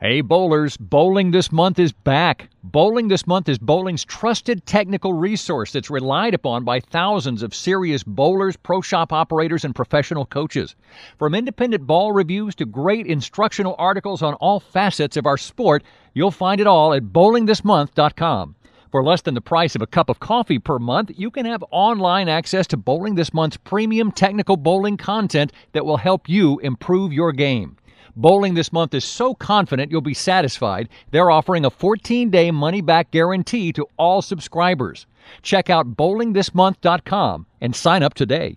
Hey bowlers, Bowling This Month is back. Bowling This Month is bowling's trusted technical resource that's relied upon by thousands of serious bowlers, pro shop operators, and professional coaches. From independent ball reviews to great instructional articles on all facets of our sport, you'll find it all at bowlingthismonth.com. For less than the price of a cup of coffee per month, you can have online access to Bowling This Month's premium technical bowling content that will help you improve your game. Bowling this month is so confident you'll be satisfied, they're offering a 14 day money back guarantee to all subscribers. Check out bowlingthismonth.com and sign up today.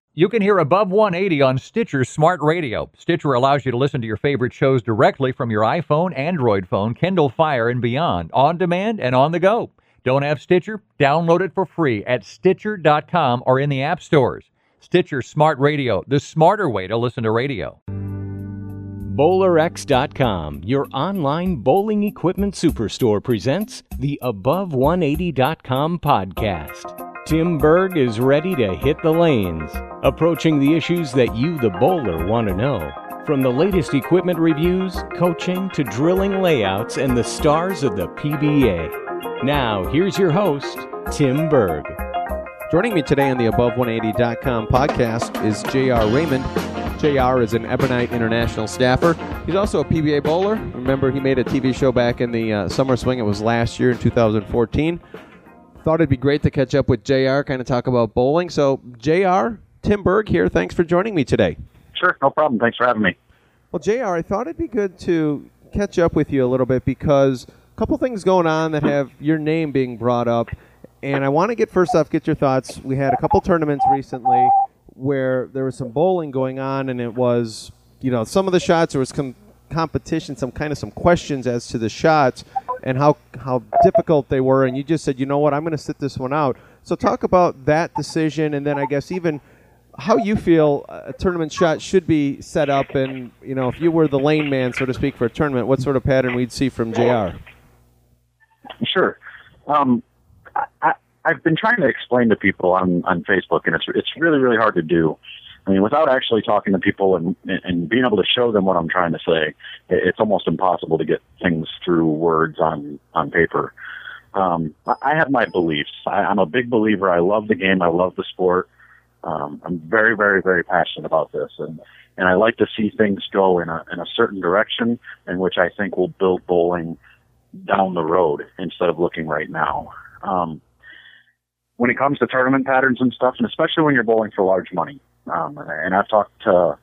You can hear Above 180 on Stitcher Smart Radio. Stitcher allows you to listen to your favorite shows directly from your iPhone, Android phone, Kindle Fire, and beyond, on demand and on the go. Don't have Stitcher? Download it for free at Stitcher.com or in the app stores. Stitcher Smart Radio, the smarter way to listen to radio. BowlerX.com, your online bowling equipment superstore, presents the Above180.com podcast. Tim Berg is ready to hit the lanes, approaching the issues that you, the bowler, want to know. From the latest equipment reviews, coaching, to drilling layouts, and the stars of the PBA. Now, here's your host, Tim Berg. Joining me today on the Above180.com podcast is J.R. Raymond. JR is an Ebonite international staffer. He's also a PBA bowler. Remember, he made a TV show back in the uh, summer swing. It was last year in 2014. Thought it'd be great to catch up with JR, kind of talk about bowling. So, JR, Tim Berg here. Thanks for joining me today. Sure, no problem. Thanks for having me. Well, JR, I thought it'd be good to catch up with you a little bit because a couple things going on that have your name being brought up. And I want to get first off, get your thoughts. We had a couple tournaments recently where there was some bowling going on, and it was, you know, some of the shots there was some competition, some kind of some questions as to the shots and how how difficult they were. And you just said, you know what, I'm going to sit this one out. So talk about that decision, and then I guess even how you feel a tournament shot should be set up, and you know, if you were the lane man, so to speak, for a tournament, what sort of pattern we'd see from Jr. Sure. Um, I, I've been trying to explain to people on on Facebook, and it's it's really really hard to do. I mean, without actually talking to people and and being able to show them what I'm trying to say, it's almost impossible to get things through words on on paper. Um, I have my beliefs. I, I'm a big believer. I love the game. I love the sport. Um, I'm very, very, very passionate about this, and and I like to see things go in a in a certain direction, in which I think will build bowling down the road instead of looking right now. Um, when it comes to tournament patterns and stuff, and especially when you're bowling for large money. Um, and I've talked to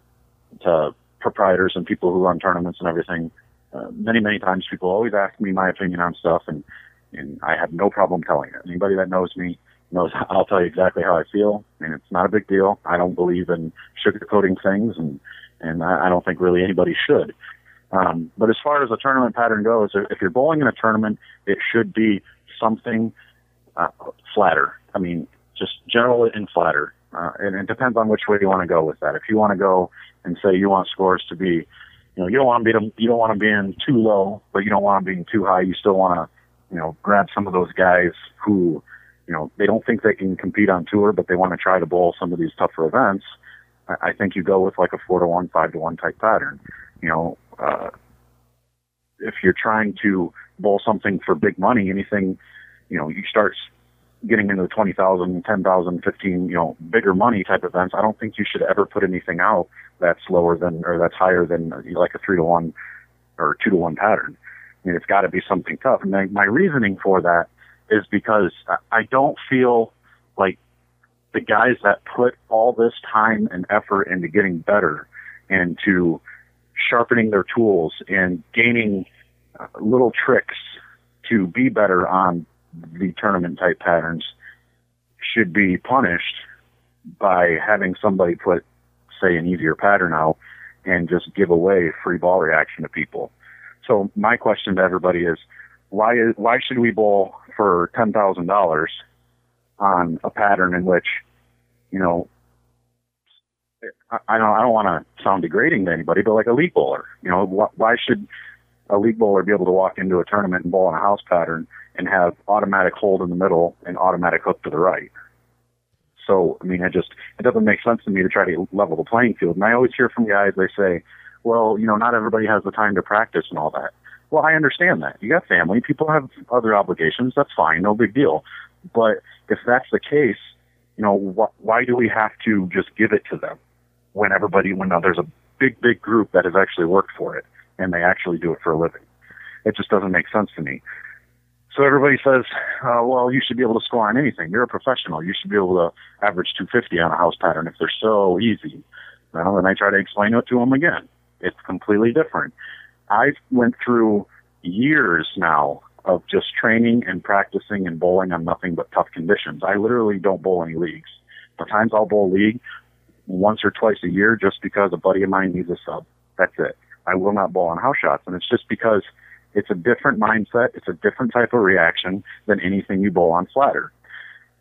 to proprietors and people who run tournaments and everything uh, many many times. People always ask me my opinion on stuff, and and I have no problem telling it. Anybody that knows me knows I'll tell you exactly how I feel, and it's not a big deal. I don't believe in sugarcoating things, and and I, I don't think really anybody should. Um, but as far as the tournament pattern goes, if you're bowling in a tournament, it should be something uh, flatter. I mean, just general and flatter. Uh, and it depends on which way you want to go with that. If you want to go and say you want scores to be, you know, you don't want to be you don't want to be in too low, but you don't want them being too high. You still want to, you know, grab some of those guys who, you know, they don't think they can compete on tour, but they want to try to bowl some of these tougher events. I, I think you go with like a four to one, five to one type pattern. You know, uh, if you're trying to bowl something for big money, anything, you know, you start getting into the 20,000, 10,000, 15, you know, bigger money type events, I don't think you should ever put anything out that's lower than, or that's higher than like a three to one or two to one pattern. I mean, it's got to be something tough. And my, my reasoning for that is because I don't feel like the guys that put all this time and effort into getting better and to sharpening their tools and gaining uh, little tricks to be better on the tournament type patterns should be punished by having somebody put, say, an easier pattern out and just give away free ball reaction to people. so my question to everybody is, why is why should we bowl for ten thousand dollars on a pattern in which, you know, I, I don't I don't want to sound degrading to anybody, but like a league bowler, you know, wh- why should a league bowler be able to walk into a tournament and bowl on a house pattern and have automatic hold in the middle and automatic hook to the right? So I mean, it just it doesn't make sense to me to try to level the playing field. And I always hear from guys they say, well, you know, not everybody has the time to practice and all that. Well, I understand that. You got family, people have other obligations. That's fine, no big deal. But if that's the case, you know, wh- why do we have to just give it to them when everybody, when there's a big, big group that has actually worked for it and they actually do it for a living? It just doesn't make sense to me. So everybody says, uh, well, you should be able to score on anything. You're a professional. You should be able to average 250 on a house pattern if they're so easy. Well, then I try to explain it to them again. It's completely different. I went through years now of just training and practicing and bowling on nothing but tough conditions. I literally don't bowl any leagues. The times I'll bowl league once or twice a year just because a buddy of mine needs a sub. That's it. I will not bowl on house shots. And it's just because it's a different mindset. It's a different type of reaction than anything you bowl on flatter.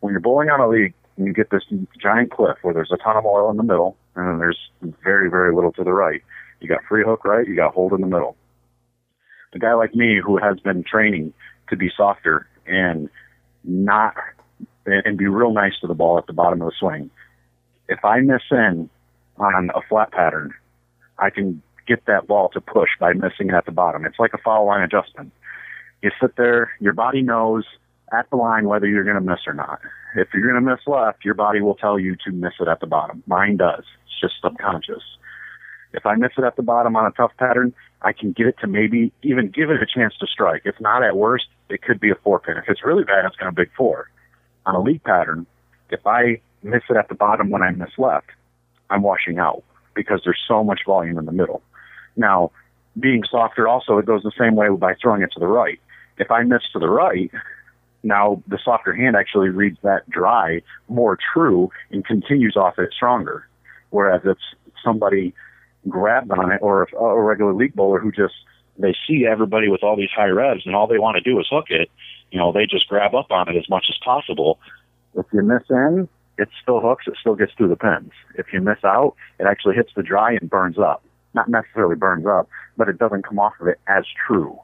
When you're bowling on a league you get this giant cliff where there's a ton of oil in the middle and then there's very, very little to the right. You got free hook right, you got hold in the middle a guy like me who has been training to be softer and not and be real nice to the ball at the bottom of the swing. If I miss in on a flat pattern, I can get that ball to push by missing it at the bottom. It's like a foul line adjustment. You sit there, your body knows at the line whether you're going to miss or not. If you're going to miss left, your body will tell you to miss it at the bottom. Mine does. It's just subconscious. If I miss it at the bottom on a tough pattern, I can get it to maybe even give it a chance to strike. If not at worst, it could be a four pin. If it's really bad, it's going to big four. On a league pattern, if I miss it at the bottom when I miss left, I'm washing out because there's so much volume in the middle. Now, being softer also, it goes the same way by throwing it to the right. If I miss to the right, now the softer hand actually reads that dry more true and continues off it stronger. Whereas if somebody grabbed on it, or a regular league bowler who just they see everybody with all these high revs and all they want to do is hook it, you know, they just grab up on it as much as possible. If you miss in, it still hooks, it still gets through the pins. If you miss out, it actually hits the dry and burns up. Not necessarily burns up, but it doesn't come off of it as true.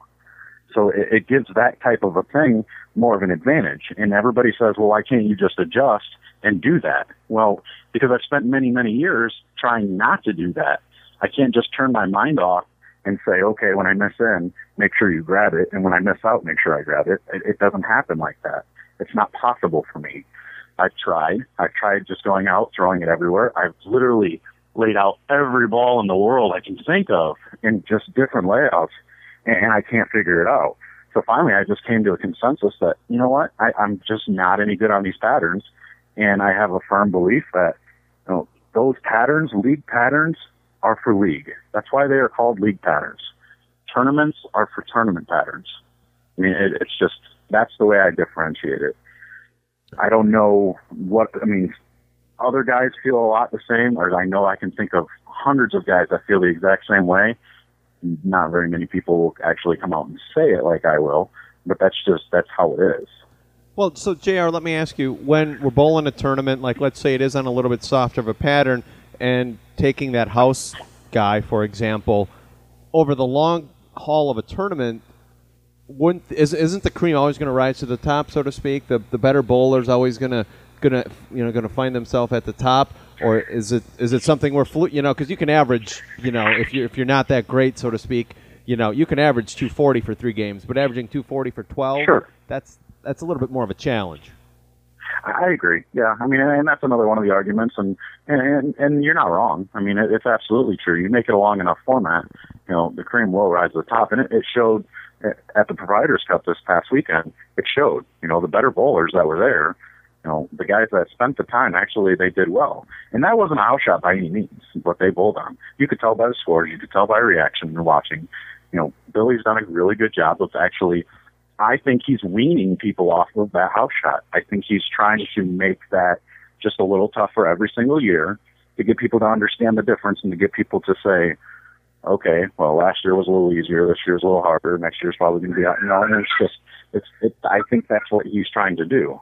So it, it gives that type of a thing more of an advantage. And everybody says, well, why can't you just adjust and do that? Well, because I've spent many, many years trying not to do that. I can't just turn my mind off and say, okay, when I miss in, make sure you grab it. And when I miss out, make sure I grab it. It, it doesn't happen like that. It's not possible for me. I've tried. I've tried just going out, throwing it everywhere. I've literally laid out every ball in the world I can think of in just different layouts, and, I can't figure it out. So finally, I just came to a consensus that, you know what, I, I'm just not any good on these patterns, and I have a firm belief that you know, those patterns, league patterns, are for league. That's why they are called league patterns. Tournaments are for tournament patterns. I mean, it, it's just that's the way I differentiate it. I don't know what I mean. Other guys feel a lot the same, or I know I can think of hundreds of guys that feel the exact same way. Not very many people will actually come out and say it like I will, but that's just that's how it is. Well, so Jr., let me ask you: when we're bowling a tournament, like let's say it is on a little bit softer of a pattern, and taking that house guy, for example, over the long haul of a tournament, wouldn't is, isn't the cream always going to rise to the top, so to speak? The the better bowler's always going to gonna you know going to find themselves at the top, or is it is it something where flu- you know because you can average you know if you if you're not that great, so to speak, you know you can average 240 for three games, but averaging 240 for 12, sure. that's that's a little bit more of a challenge. I agree. Yeah, I mean, and that's another one of the arguments, and and and you're not wrong. I mean, it, it's absolutely true. You make it a long enough format, you know, the cream will rise to the top, and it, it showed at the Proprietors Cup this past weekend. It showed, you know, the better bowlers that were there. You know, the guys that spent the time actually they did well, and that wasn't a house shot by any means. What they bowled on, you could tell by the scores, you could tell by reaction and watching. You know, Billy's done a really good job of actually I think he's weaning people off of that house shot. I think he's trying to make that just a little tougher every single year to get people to understand the difference and to get people to say, okay, well, last year was a little easier. This year's a little harder. Next year's probably going to be, you know, and it's just, it's, it, I think that's what he's trying to do.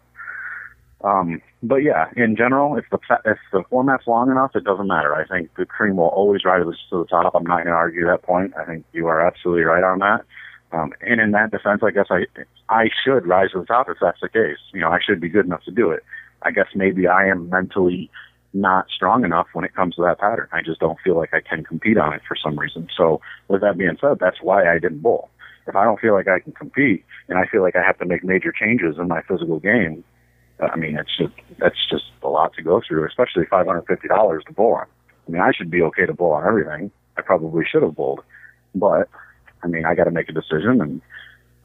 Um, but yeah, in general, if the if the format's long enough, it doesn't matter. I think the cream will always rise to the top. I'm not going to argue that point. I think you are absolutely right on that. Um, and in that defense, I guess I I should rise to the top if that's the case. You know, I should be good enough to do it. I guess maybe I am mentally not strong enough when it comes to that pattern. I just don't feel like I can compete on it for some reason. So with that being said, that's why I didn't bowl. If I don't feel like I can compete and I feel like I have to make major changes in my physical game, I mean, it's just that's just a lot to go through, especially five hundred fifty dollars to bowl on. I mean, I should be okay to bowl on everything. I probably should have bowled, but I mean, I got to make a decision, and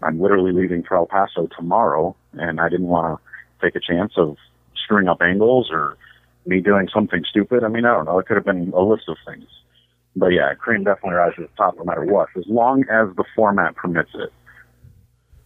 I'm literally leaving for El Paso tomorrow, and I didn't want to take a chance of screwing up angles or me doing something stupid. I mean, I don't know. It could have been a list of things. But yeah, cream definitely rises to the top no matter what, as long as the format permits it.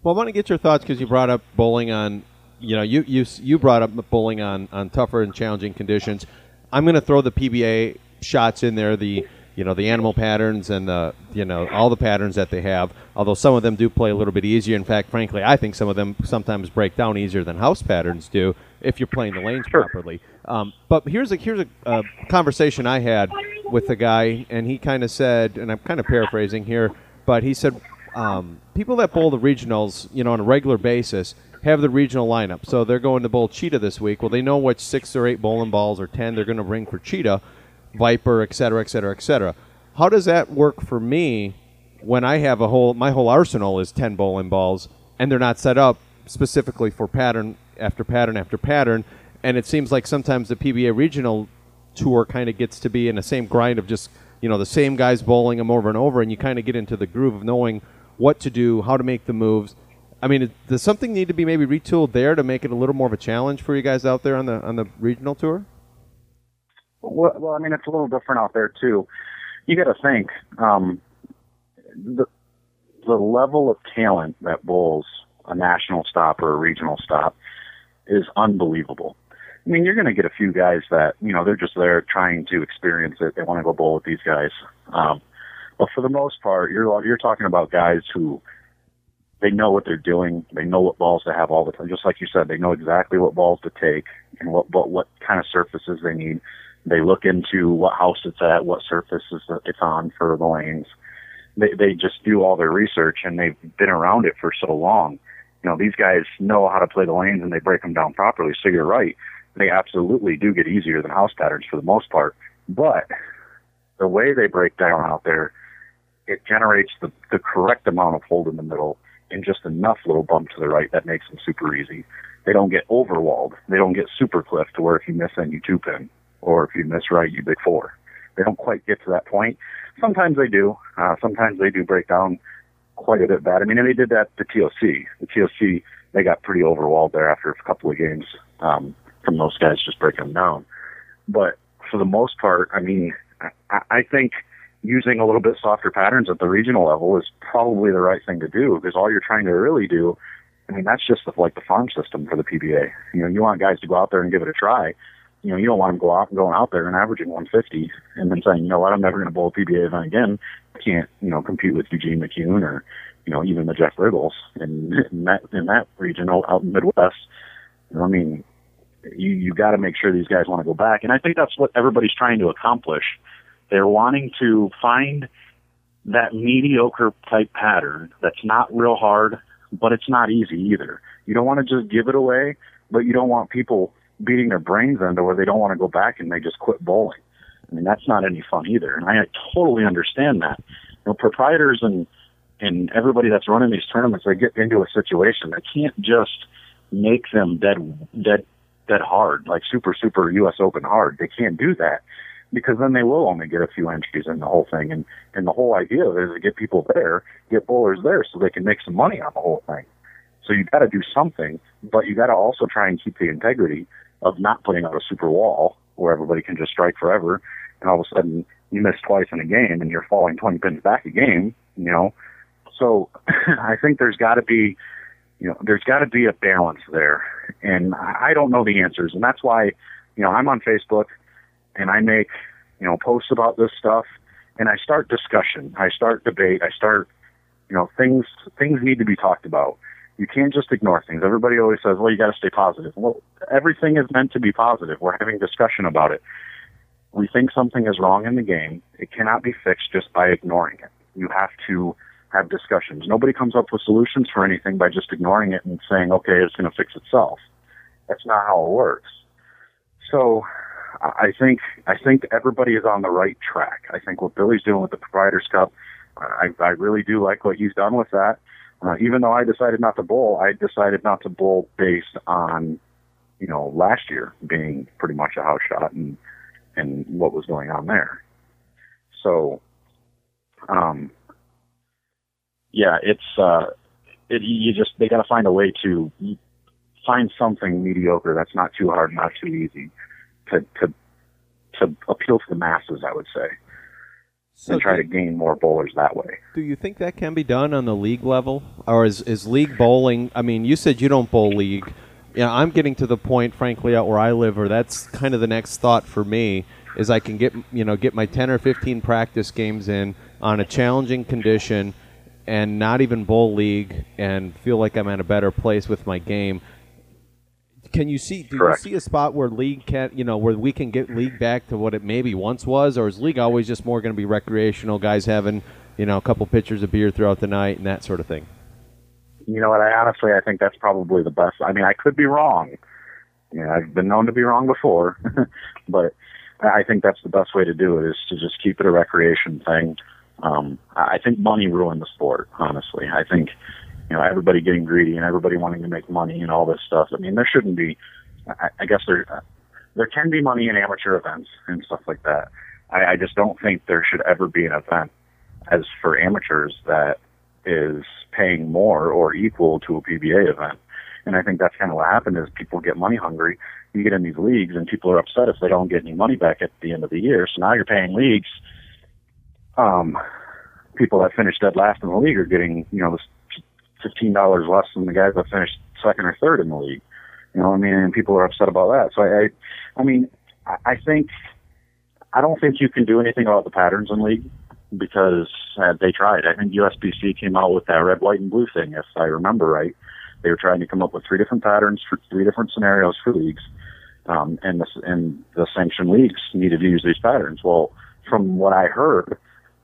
Well, I want to get your thoughts because you brought up bowling on you know, you you you brought up bowling on on tougher and challenging conditions. I'm going to throw the PBA shots in there. The you know the animal patterns and the you know all the patterns that they have. Although some of them do play a little bit easier. In fact, frankly, I think some of them sometimes break down easier than house patterns do if you're playing the lanes sure. properly. Um, but here's a here's a, a conversation I had with the guy, and he kind of said, and I'm kind of paraphrasing here, but he said um, people that bowl the regionals, you know, on a regular basis have the regional lineup. So they're going to bowl Cheetah this week. Well, they know which six or eight bowling balls or ten they're going to bring for Cheetah, Viper, et cetera, et cetera, et cetera. How does that work for me when I have a whole my whole arsenal is ten bowling balls and they're not set up specifically for pattern after pattern after pattern? And it seems like sometimes the PBA regional tour kind of gets to be in the same grind of just you know the same guys bowling them over and over, and you kind of get into the groove of knowing what to do, how to make the moves, I mean, does something need to be maybe retooled there to make it a little more of a challenge for you guys out there on the on the regional tour? Well, well I mean, it's a little different out there too. You got to think um, the the level of talent that bowls a national stop or a regional stop is unbelievable. I mean, you're going to get a few guys that you know they're just there trying to experience it. They want to go bowl with these guys, um, but for the most part, you're you're talking about guys who they know what they're doing. They know what balls to have all the time. Just like you said, they know exactly what balls to take and what what, what kind of surfaces they need. They look into what house it's at, what surfaces it's on for the lanes. They they just do all their research and they've been around it for so long. You know, these guys know how to play the lanes and they break them down properly. So you're right. They absolutely do get easier than house patterns for the most part. But the way they break down out there, it generates the, the correct amount of hold in the middle and just enough little bump to the right that makes them super easy. They don't get overwalled. They don't get super cliff to where if you miss then you two pin, or if you miss right you big four. They don't quite get to that point. Sometimes they do. Uh, sometimes they do break down quite a bit bad. I mean, and they did that the TOC. The TOC they got pretty overwalled there after a couple of games um, from those guys just breaking them down. But for the most part, I mean, I, I think using a little bit softer patterns at the regional level is probably the right thing to do because all you're trying to really do, I mean, that's just the, like the farm system for the PBA. You know, you want guys to go out there and give it a try. You know, you don't want them go out going out there and averaging 150 and then saying, you know what, I'm never going to bowl a PBA event again. I can't, you know, compete with Eugene McCune or, you know, even the Jeff Riggles in, in that in that region out in the Midwest. You know, I mean, you you got to make sure these guys want to go back, and I think that's what everybody's trying to accomplish they're wanting to find that mediocre type pattern that's not real hard, but it's not easy either. You don't want to just give it away, but you don't want people beating their brains into where they don't want to go back and they just quit bowling. I mean, that's not any fun either. And I totally understand that. You know, proprietors and and everybody that's running these tournaments, they get into a situation that can't just make them dead dead dead hard, like super super US Open hard. They can't do that because then they will only get a few entries in the whole thing. And, and the whole idea of it is to get people there, get bowlers there so they can make some money on the whole thing. So you got to do something, but you got to also try and keep the integrity of not putting out a super wall where everybody can just strike forever. And all of a sudden you miss twice in a game and you're falling 20 pins back a game, you know? So I think there's got to be, you know, there's got to be a balance there. And I don't know the answers. And that's why, you know, I'm on Facebook and I make, you know, posts about this stuff and I start discussion, I start debate, I start, you know, things things need to be talked about. You can't just ignore things. Everybody always says, "Well, you got to stay positive." Well, everything is meant to be positive. We're having discussion about it. We think something is wrong in the game. It cannot be fixed just by ignoring it. You have to have discussions. Nobody comes up with solutions for anything by just ignoring it and saying, "Okay, it's going to fix itself." That's not how it works. So, I think I think everybody is on the right track. I think what Billy's doing with the Proprietors Cup, I, I really do like what he's done with that. Uh, even though I decided not to bowl, I decided not to bowl based on, you know, last year being pretty much a house shot and and what was going on there. So, um, yeah, it's uh, it, you just they got to find a way to find something mediocre that's not too hard, not too easy, to to to appeal to the masses. I would say. So and try do, to gain more bowlers that way. Do you think that can be done on the league level, or is is league bowling? I mean, you said you don't bowl league. Yeah, I'm getting to the point, frankly, out where I live, where that's kind of the next thought for me is I can get you know get my 10 or 15 practice games in on a challenging condition and not even bowl league and feel like I'm at a better place with my game. Can you see? Do Correct. you see a spot where league can, you know, where we can get league back to what it maybe once was, or is league always just more going to be recreational guys having, you know, a couple pitchers of beer throughout the night and that sort of thing? You know what? I honestly, I think that's probably the best. I mean, I could be wrong. Yeah, I've been known to be wrong before, but I think that's the best way to do it is to just keep it a recreation thing. Um, I think money ruined the sport. Honestly, I think you know everybody getting greedy and everybody wanting to make money and all this stuff. I mean, there shouldn't be. I, I guess there there can be money in amateur events and stuff like that. I, I just don't think there should ever be an event as for amateurs that is paying more or equal to a PBA event. And I think that's kind of what happened is people get money hungry. You get in these leagues and people are upset if they don't get any money back at the end of the year. So now you're paying leagues. Um, people that finished dead last in the league are getting, you know, fifteen dollars less than the guys that finished second or third in the league. You know, I mean, and people are upset about that. So I, I, I mean, I, I think I don't think you can do anything about the patterns in league because uh, they tried. I think USBC came out with that red, white, and blue thing, if I remember right. They were trying to come up with three different patterns for three different scenarios for leagues, um, and the and the sanctioned leagues needed to use these patterns. Well, from what I heard,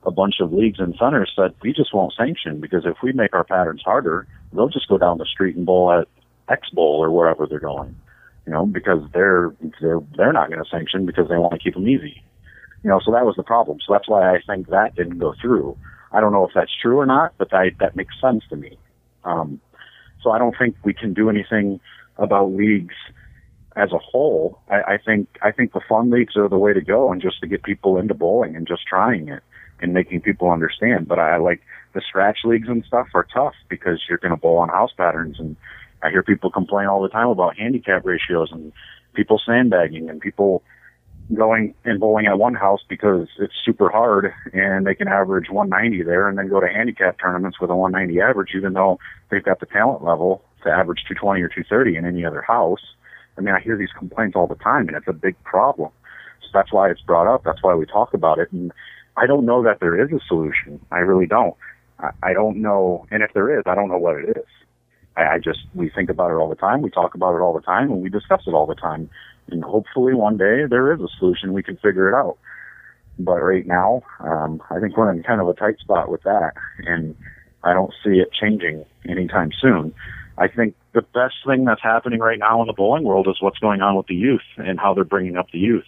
a bunch of leagues and centers said we just won't sanction because if we make our patterns harder, they'll just go down the street and bowl at X Bowl or wherever they're going. You know, because they're they're they're not going to sanction because they want to keep them easy. You know, so that was the problem. So that's why I think that didn't go through. I don't know if that's true or not, but that that makes sense to me. Um, so I don't think we can do anything about leagues as a whole. I, I think I think the fun leagues are the way to go, and just to get people into bowling and just trying it and making people understand. But I like the scratch leagues and stuff are tough because you're going to bowl on house patterns, and I hear people complain all the time about handicap ratios and people sandbagging and people going and bowling at one house because it's super hard and they can average 190 there and then go to handicap tournaments with a 190 average even though they've got the talent level to average 220 or 230 in any other house. I mean, I hear these complaints all the time and it's a big problem. So that's why it's brought up. That's why we talk about it. And I don't know that there is a solution. I really don't. I, I don't know. And if there is, I don't know what it is. I, I just, we think about it all the time. We talk about it all the time and we discuss it all the time and hopefully one day there is a solution. We can figure it out. But right now, um, I think we're in kind of a tight spot with that, and I don't see it changing anytime soon. I think the best thing that's happening right now in the bowling world is what's going on with the youth and how they're bringing up the youth.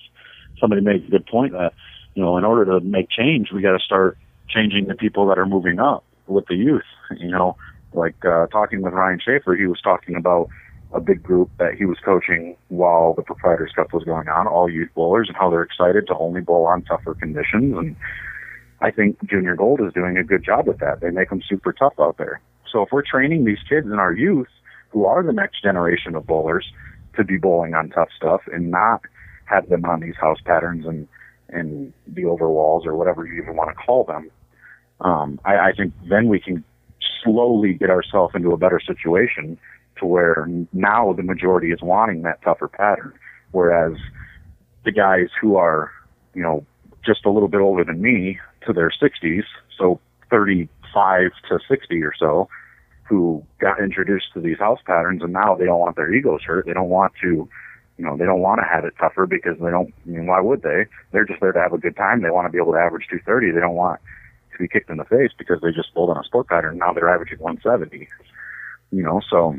Somebody made a good point that, you know, in order to make change, we got to start changing the people that are moving up with the youth. You know, like uh, talking with Ryan Shafer, he was talking about a big group that he was coaching while the Proprietors Cup was going on, all youth bowlers, and how they're excited to only bowl on tougher conditions. And I think Junior Gold is doing a good job with that. They make them super tough out there. So if we're training these kids in our youth, who are the next generation of bowlers, to be bowling on tough stuff and not have them on these house patterns and and the overwalls or whatever you even want to call them, um, I, I think then we can slowly get ourselves into a better situation to where now the majority is wanting that tougher pattern, whereas the guys who are, you know, just a little bit older than me, to their 60s, so 35 to 60 or so, who got introduced to these house patterns and now they don't want their egos hurt. They don't want to, you know, they don't want to have it tougher because they don't, I mean, why would they? They're just there to have a good time. They want to be able to average 230. They don't want to be kicked in the face because they just pulled on a sport pattern. Now they're averaging 170, you know, so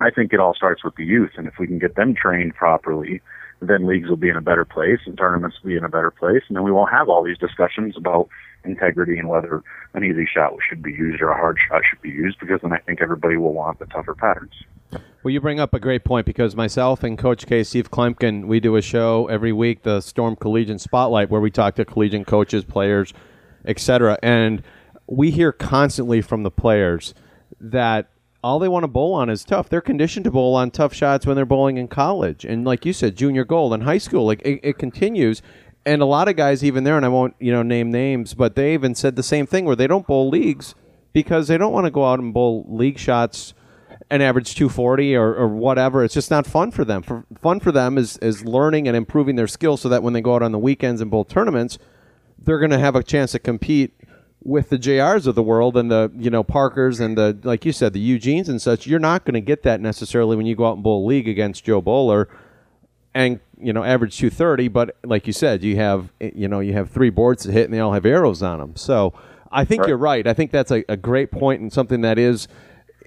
I think it all starts with the youth. And if we can get them trained properly, then leagues will be in a better place and tournaments will be in a better place. And then we won't have all these discussions about integrity and whether an easy shot should be used or a hard shot should be used because then I think everybody will want the tougher patterns. Well, you bring up a great point because myself and Coach K, Steve Kloempken, we do a show every week, the Storm Collegiate Spotlight, where we talk to collegiate coaches, players, etc. And we hear constantly from the players that all they want to bowl on is tough. They're conditioned to bowl on tough shots when they're bowling in college, and like you said, junior gold in high school. Like it, it continues, and a lot of guys even there, and I won't you know name names, but they even said the same thing where they don't bowl leagues because they don't want to go out and bowl league shots and average 240 or, or whatever. It's just not fun for them. For, fun for them is is learning and improving their skills so that when they go out on the weekends and bowl tournaments, they're going to have a chance to compete with the JRs of the world and the you know Parkers and the like you said the Eugenes and such. You're not going to get that necessarily when you go out and bowl a league against Joe Bowler and you know average 230 but like you said you have you know you have three boards to hit and they all have arrows on them so i think Right. you're right i think that's a, a great point and something that is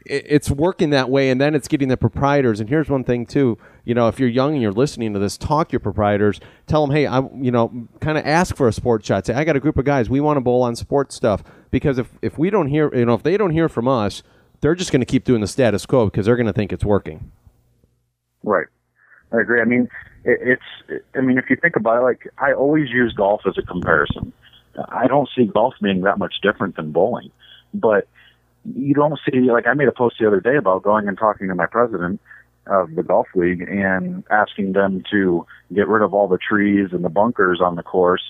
it- it's working that way and then it's getting the proprietors. And here's one thing too. You know if you're young and you're listening to this talk to your proprietors. Tell them hey i you know kind of ask for a sports shot say i got a group of guys. We want to bowl on sports stuff. Because if if we don't hear you know if they don't hear from us they're just going to keep doing the status quo because they're going to think it's working. Right. I agree. I mean, it, it's, I mean, if you think about it, like, I always use golf as a comparison. I don't see golf being that much different than bowling, but you don't see, like, I made a post the other day about going and talking to my president of the golf league and asking them to get rid of all the trees and the bunkers on the course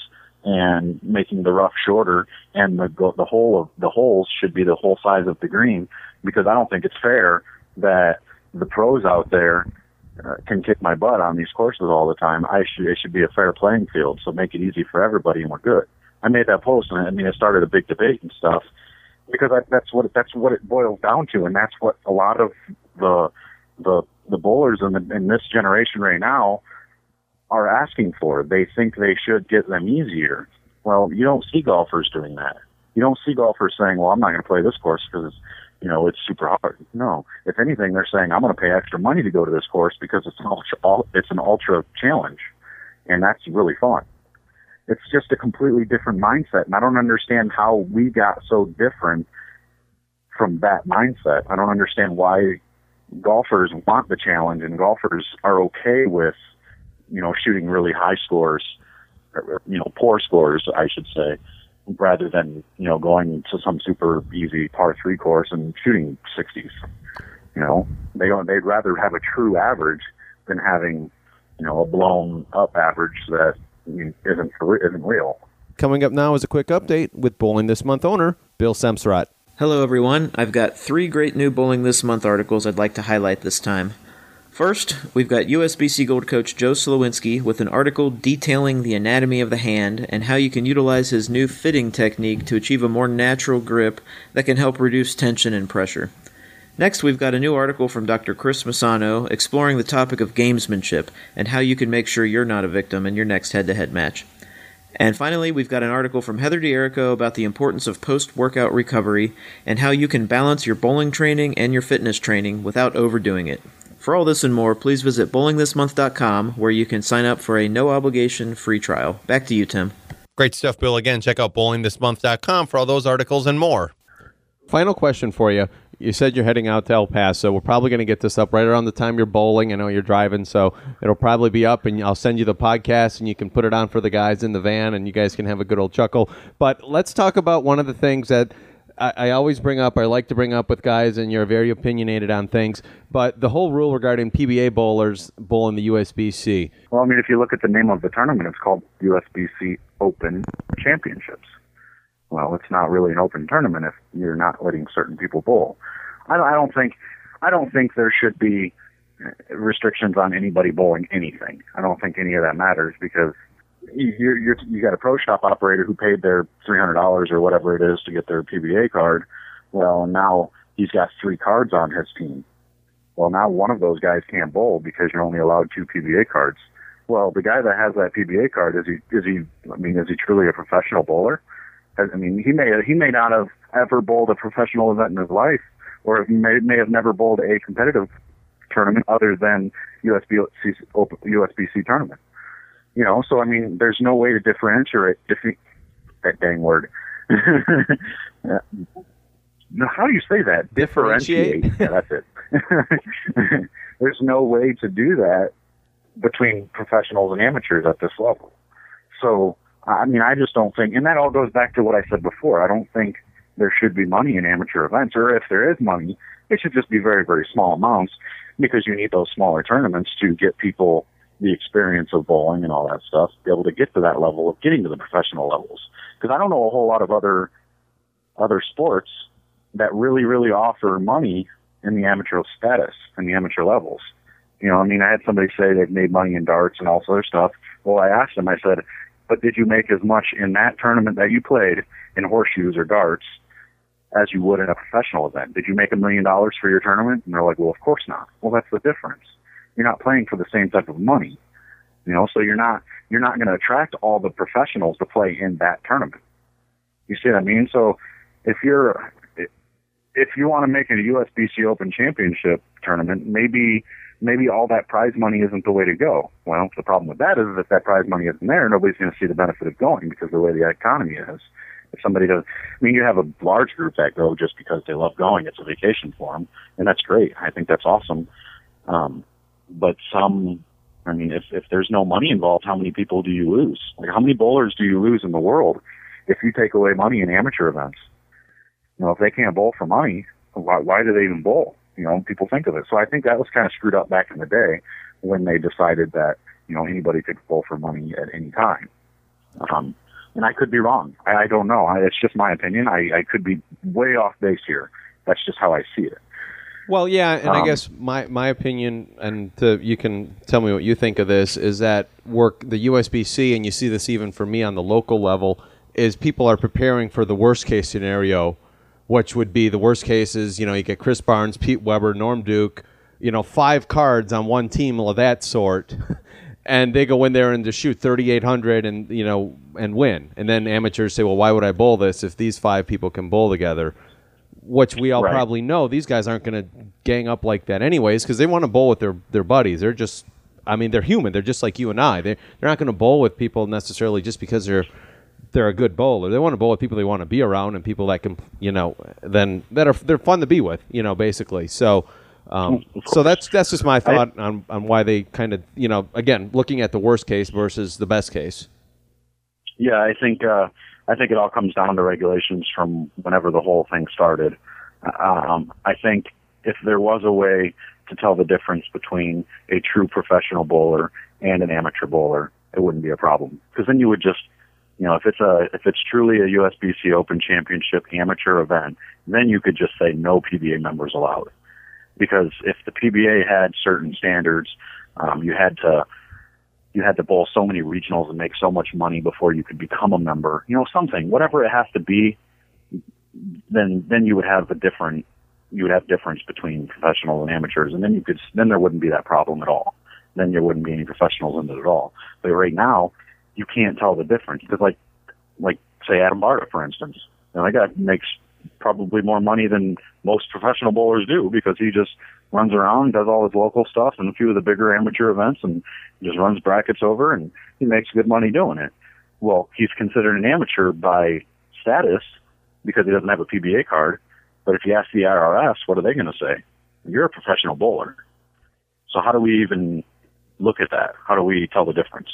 and making the rough shorter and the the hole of the holes should be the whole size of the green because I don't think it's fair that the pros out there uh, can kick my butt on these courses all the time. I should it should be a fair playing field, so make it easy for everybody, and we're good. I made that post, and I mean, it started a big debate and stuff because I, that's what that's what it boils down to, and that's what a lot of the the the bowlers in, the, in this generation right now are asking for. They think they should get them easier. Well, you don't see golfers doing that. You don't see golfers saying, "Well, I'm not going to play this course because you know it's super hard." No, if anything, they're saying, "I'm going to pay extra money to go to this course because it's an ultra it's an ultra challenge, and that's really fun." It's just a completely different mindset, and I don't understand how we got so different from that mindset. I don't understand why golfers want the challenge and golfers are okay with you know shooting really high scores or, you know poor scores I should say rather than you know going to some super easy par 3 course and shooting 60s you know they don't they'd rather have a true average than having you know a blown up average that isn't for, isn't real Coming up now is a quick update with Bowling This Month owner Bill Semsrott. Hello, everyone. I've got three great new Bowling This Month articles I'd like to highlight this time. First, we've got USBC Gold coach Joe Slowinski with an article detailing the anatomy of the hand and how you can utilize his new fitting technique to achieve a more natural grip that can help reduce tension and pressure. Next, we've got a new article from Dr. Chris Masano exploring the topic of gamesmanship and how you can make sure you're not a victim in your next head to head match. And finally, we've got an article from Heather D'Erico about the importance of post workout recovery and how you can balance your bowling training and your fitness training without overdoing it. For all this and more, please visit bowlingthismonth.com where you can sign up for a no obligation free trial. Back to you, Tim. Great stuff, Bill. Again, check out bowlingthismonth.com for all those articles and more. Final question for you. You said you're heading out to El Paso. We're probably going to get this up right around the time you're bowling. I know you're driving, so it'll probably be up, and I'll send you the podcast, and you can put it on for the guys in the van, and you guys can have a good old chuckle. But let's talk about one of the things that I, I always bring up. I like to bring up with guys, and you're very opinionated on things. But the whole rule regarding PBA bowlers bowling the USBC. Well, I mean, if you look at the name of the tournament, it's called USBC Open Championships. Well, it's not really an open tournament if you're not letting certain people bowl. I don't, I don't think, I don't think there should be restrictions on anybody bowling anything. I don't think any of that matters because you're, you're, you got a pro shop operator who paid their three hundred dollars or whatever it is to get their PBA card. Well, now he's got three cards on his team. Well, now one of those guys can't bowl because you're only allowed two PBA cards. Well, the guy that has that PBA card is he is he? I mean, is he truly a professional bowler? I mean, he may he may not have ever bowled a professional event in his life, or he may may have never bowled a competitive tournament other than USBC USBC tournament. You know, so I mean, there's no way to differentiate. Diffi- that dang word. no, how do you say that? Differentiate. yeah, that's it. there's no way to do that between professionals and amateurs at this level. So, I mean, I just don't think, and that all goes back to what I said before. I don't think there should be money in amateur events, or if there is money, it should just be very, very small amounts because you need those smaller tournaments to get people the experience of bowling and all that stuff, be able to get to that level of getting to the professional levels. Because I don't know a whole lot of other other sports that really, really offer money in the amateur status and the amateur levels. You know, I mean, I had somebody say they've made money in darts and all this other stuff. Well, I asked them, I said, but did you make as much in that tournament that you played in horseshoes or darts as you would in a professional event? Did you make a million dollars for your tournament? And they're like, well, of course not. Well, that's the difference. You're not playing for the same type of money, you know, so you're not, you're not going to attract all the professionals to play in that tournament. You see what I mean? So if you're, if you want to make a USBC Open Championship tournament, maybe maybe all that prize money isn't the way to go. Well, the problem with that is if that prize money isn't there, nobody's going to see the benefit of going because of the way the economy is. If somebody does, I mean, you have a large group that go just because they love going. It's a vacation for them, and that's great. I think that's awesome. Um, but some, I mean, if if there's no money involved, how many people do you lose? Like, how many bowlers do you lose in the world if you take away money in amateur events? You know, if they can't bowl for money, why, why do they even bowl? You know, people think of it. So I think that was kind of screwed up back in the day when they decided that you know anybody could bowl for money at any time. Um, and I could be wrong. I, I don't know. I, it's just my opinion. I, I could be way off base here. That's just how I see it. Well, yeah, and I Um, guess my, my opinion, and to, you can tell me what you think of this, is that work the USBC, and you see this even for me on the local level, is people are preparing for the worst case scenario, which would be the worst cases. You know, you get Chris Barnes, Pete Weber, Norm Duke, you know, five cards on one team of that sort, and they go in there and just shoot 3,800 and you know and win, and then amateurs say, well, why would I bowl this if these five people can bowl together? which we all Right. probably know these guys aren't going to gang up like that anyways because they want to bowl with their, their buddies. They're just, I mean, they're human. They're just like you and I. They they're not going to bowl with people necessarily just because they're they're a good bowler. They want to bowl with people they want to be around and people that can, you know, then that are they're fun to be with, you know, basically. So. Um, so that's that's just my thought on, on why they kind of you know again looking at the worst case versus the best case. Yeah, I think uh, I think it all comes down to regulations from whenever the whole thing started. Um, I think if there was a way to tell the difference between a true professional bowler and an amateur bowler, it wouldn't be a problem. Because then you would just, you know, if it's a if it's truly a USBC Open Championship amateur event, then you could just say no PBA members allowed. Because if the PBA had certain standards, um, you had to you had to bowl so many regionals and make so much money before you could become a member. You know, something, whatever it has to be, then then you would have a different you would have difference between professionals and amateurs, and then you could then there wouldn't be that problem at all. Then there wouldn't be any professionals in it at all. But right now, you can't tell the difference because, like, like say Adam Barta, for instance, know, that guy makes probably more money than most professional bowlers do because he just runs around, does all his local stuff and a few of the bigger amateur events, and just runs brackets over, and he makes good money doing it. Well, he's considered an amateur by status because he doesn't have a PBA card. But if you ask the IRS, what are they going to say? You're a professional bowler. So how do we even look at that? How do we tell the difference?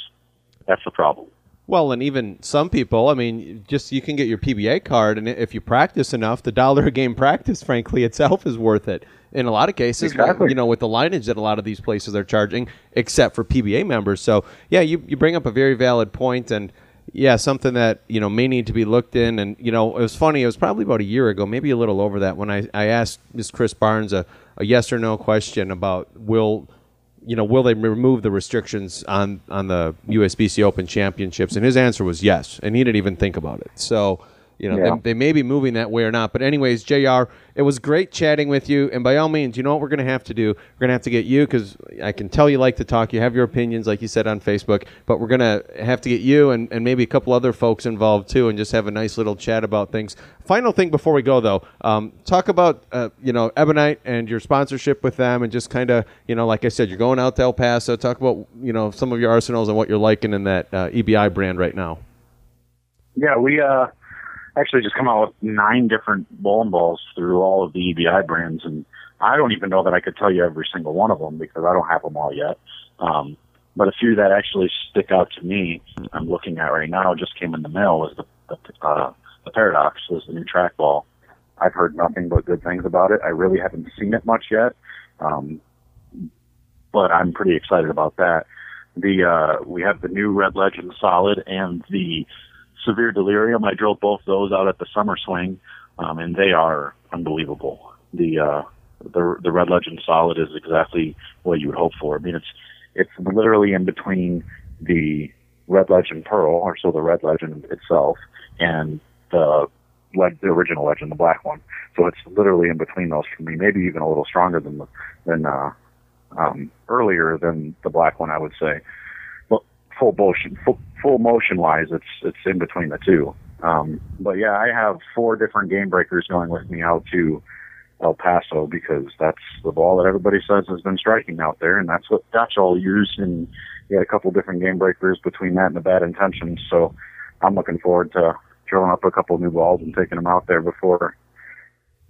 That's the problem. Well, and even some people, I mean, just you can get your PBA card, and if you practice enough, the dollar a game practice, frankly, itself is worth it. In a lot of cases, Exactly. you know, with the lineage that a lot of these places are charging, except for PBA members. So, yeah, you, you bring up a very valid point, and yeah, something that you know may need to be looked in. And you know, it was funny. It was probably about a year ago, maybe a little over that, when I, I asked Miss Chris Barnes a, a yes or no question about will you know, will they remove the restrictions on on the USBC Open Championships? And his answer was yes, and he didn't even think about it. So you know, Yeah. they, they may be moving that way or not. But anyways, Jr. It was great chatting with you, and by all means, you know what we're going to have to do? We're going to have to get you because I can tell you like to talk. You have your opinions, like you said on Facebook, but we're going to have to get you and, and maybe a couple other folks involved too, and just have a nice little chat about things. Final thing before we go though, um, talk about uh, you know Ebonite and your sponsorship with them, and just kind of you know, like I said, you're going out to El Paso. Talk about you know some of your arsenals and what you're liking in that uh, EBI brand right now. Yeah, we uh, actually just come out with nine different bowling balls through all of the EBI brands, and I don't even know that I could tell you every single one of them because I don't have them all yet. Um, but a few that actually stick out to me, I'm looking at right now, just came in the mail was the the, uh, the Paradox was the new trackball. I've heard nothing but good things about it. I really haven't seen it much yet, um, but I'm pretty excited about that. The uh, we have the new Red Legend Solid and the Severe Delirium. I drilled both those out at the Summer Swing, um, and they are unbelievable. The uh, the the Red Legend Solid is exactly what you would hope for. I mean, it's it's literally in between the Red Legend Pearl, or so the Red Legend itself, and the le- the original Legend, the black one. So it's literally in between those for me. Maybe even a little stronger than than uh, um, earlier than the black one, I would say. Full motion, full, full motion wise, it's it's in between the two. Um, but yeah, I have four different game breakers going with me out to El Paso because that's the ball that everybody says has been striking out there, and that's what Dutchall used. And he had a couple different game breakers between that and the bad intentions. So I'm looking forward to drilling up a couple new balls and taking them out there before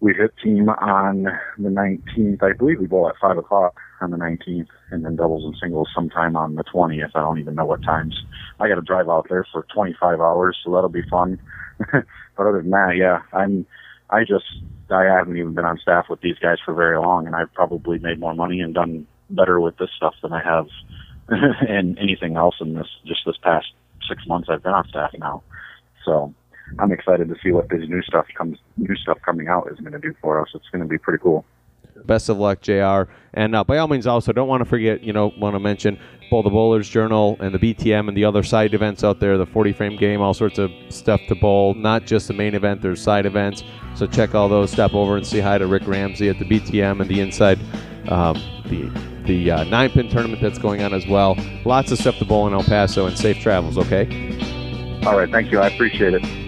we hit team on the 19th. I believe we bowl at five o'clock on the 19th, and then doubles and singles sometime on the 20th. I don't even know what times. I got to drive out there for 25 hours, so that'll be fun. but other than that, yeah, I'm. I just I haven't even been on staff with these guys for very long, and I've probably made more money and done better with this stuff than I have in anything else in this just this past six months I've been on staff now. So I'm excited to see what this new stuff comes new stuff coming out is going to do for us. It's going to be pretty cool. Best of luck, JR. And uh, by all means, also don't want to forget, you know, want to mention both the Bowlers Journal and the BTM and the other side events out there, the 40 frame game, all sorts of stuff to bowl. Not just the main event, there's side events. So check all those. Step over and say hi to Rick Ramsey at the BTM and the inside, um, the the uh, nine pin tournament that's going on as well. Lots of stuff to bowl in El Paso and safe travels. Okay. All right, thank you. I appreciate it.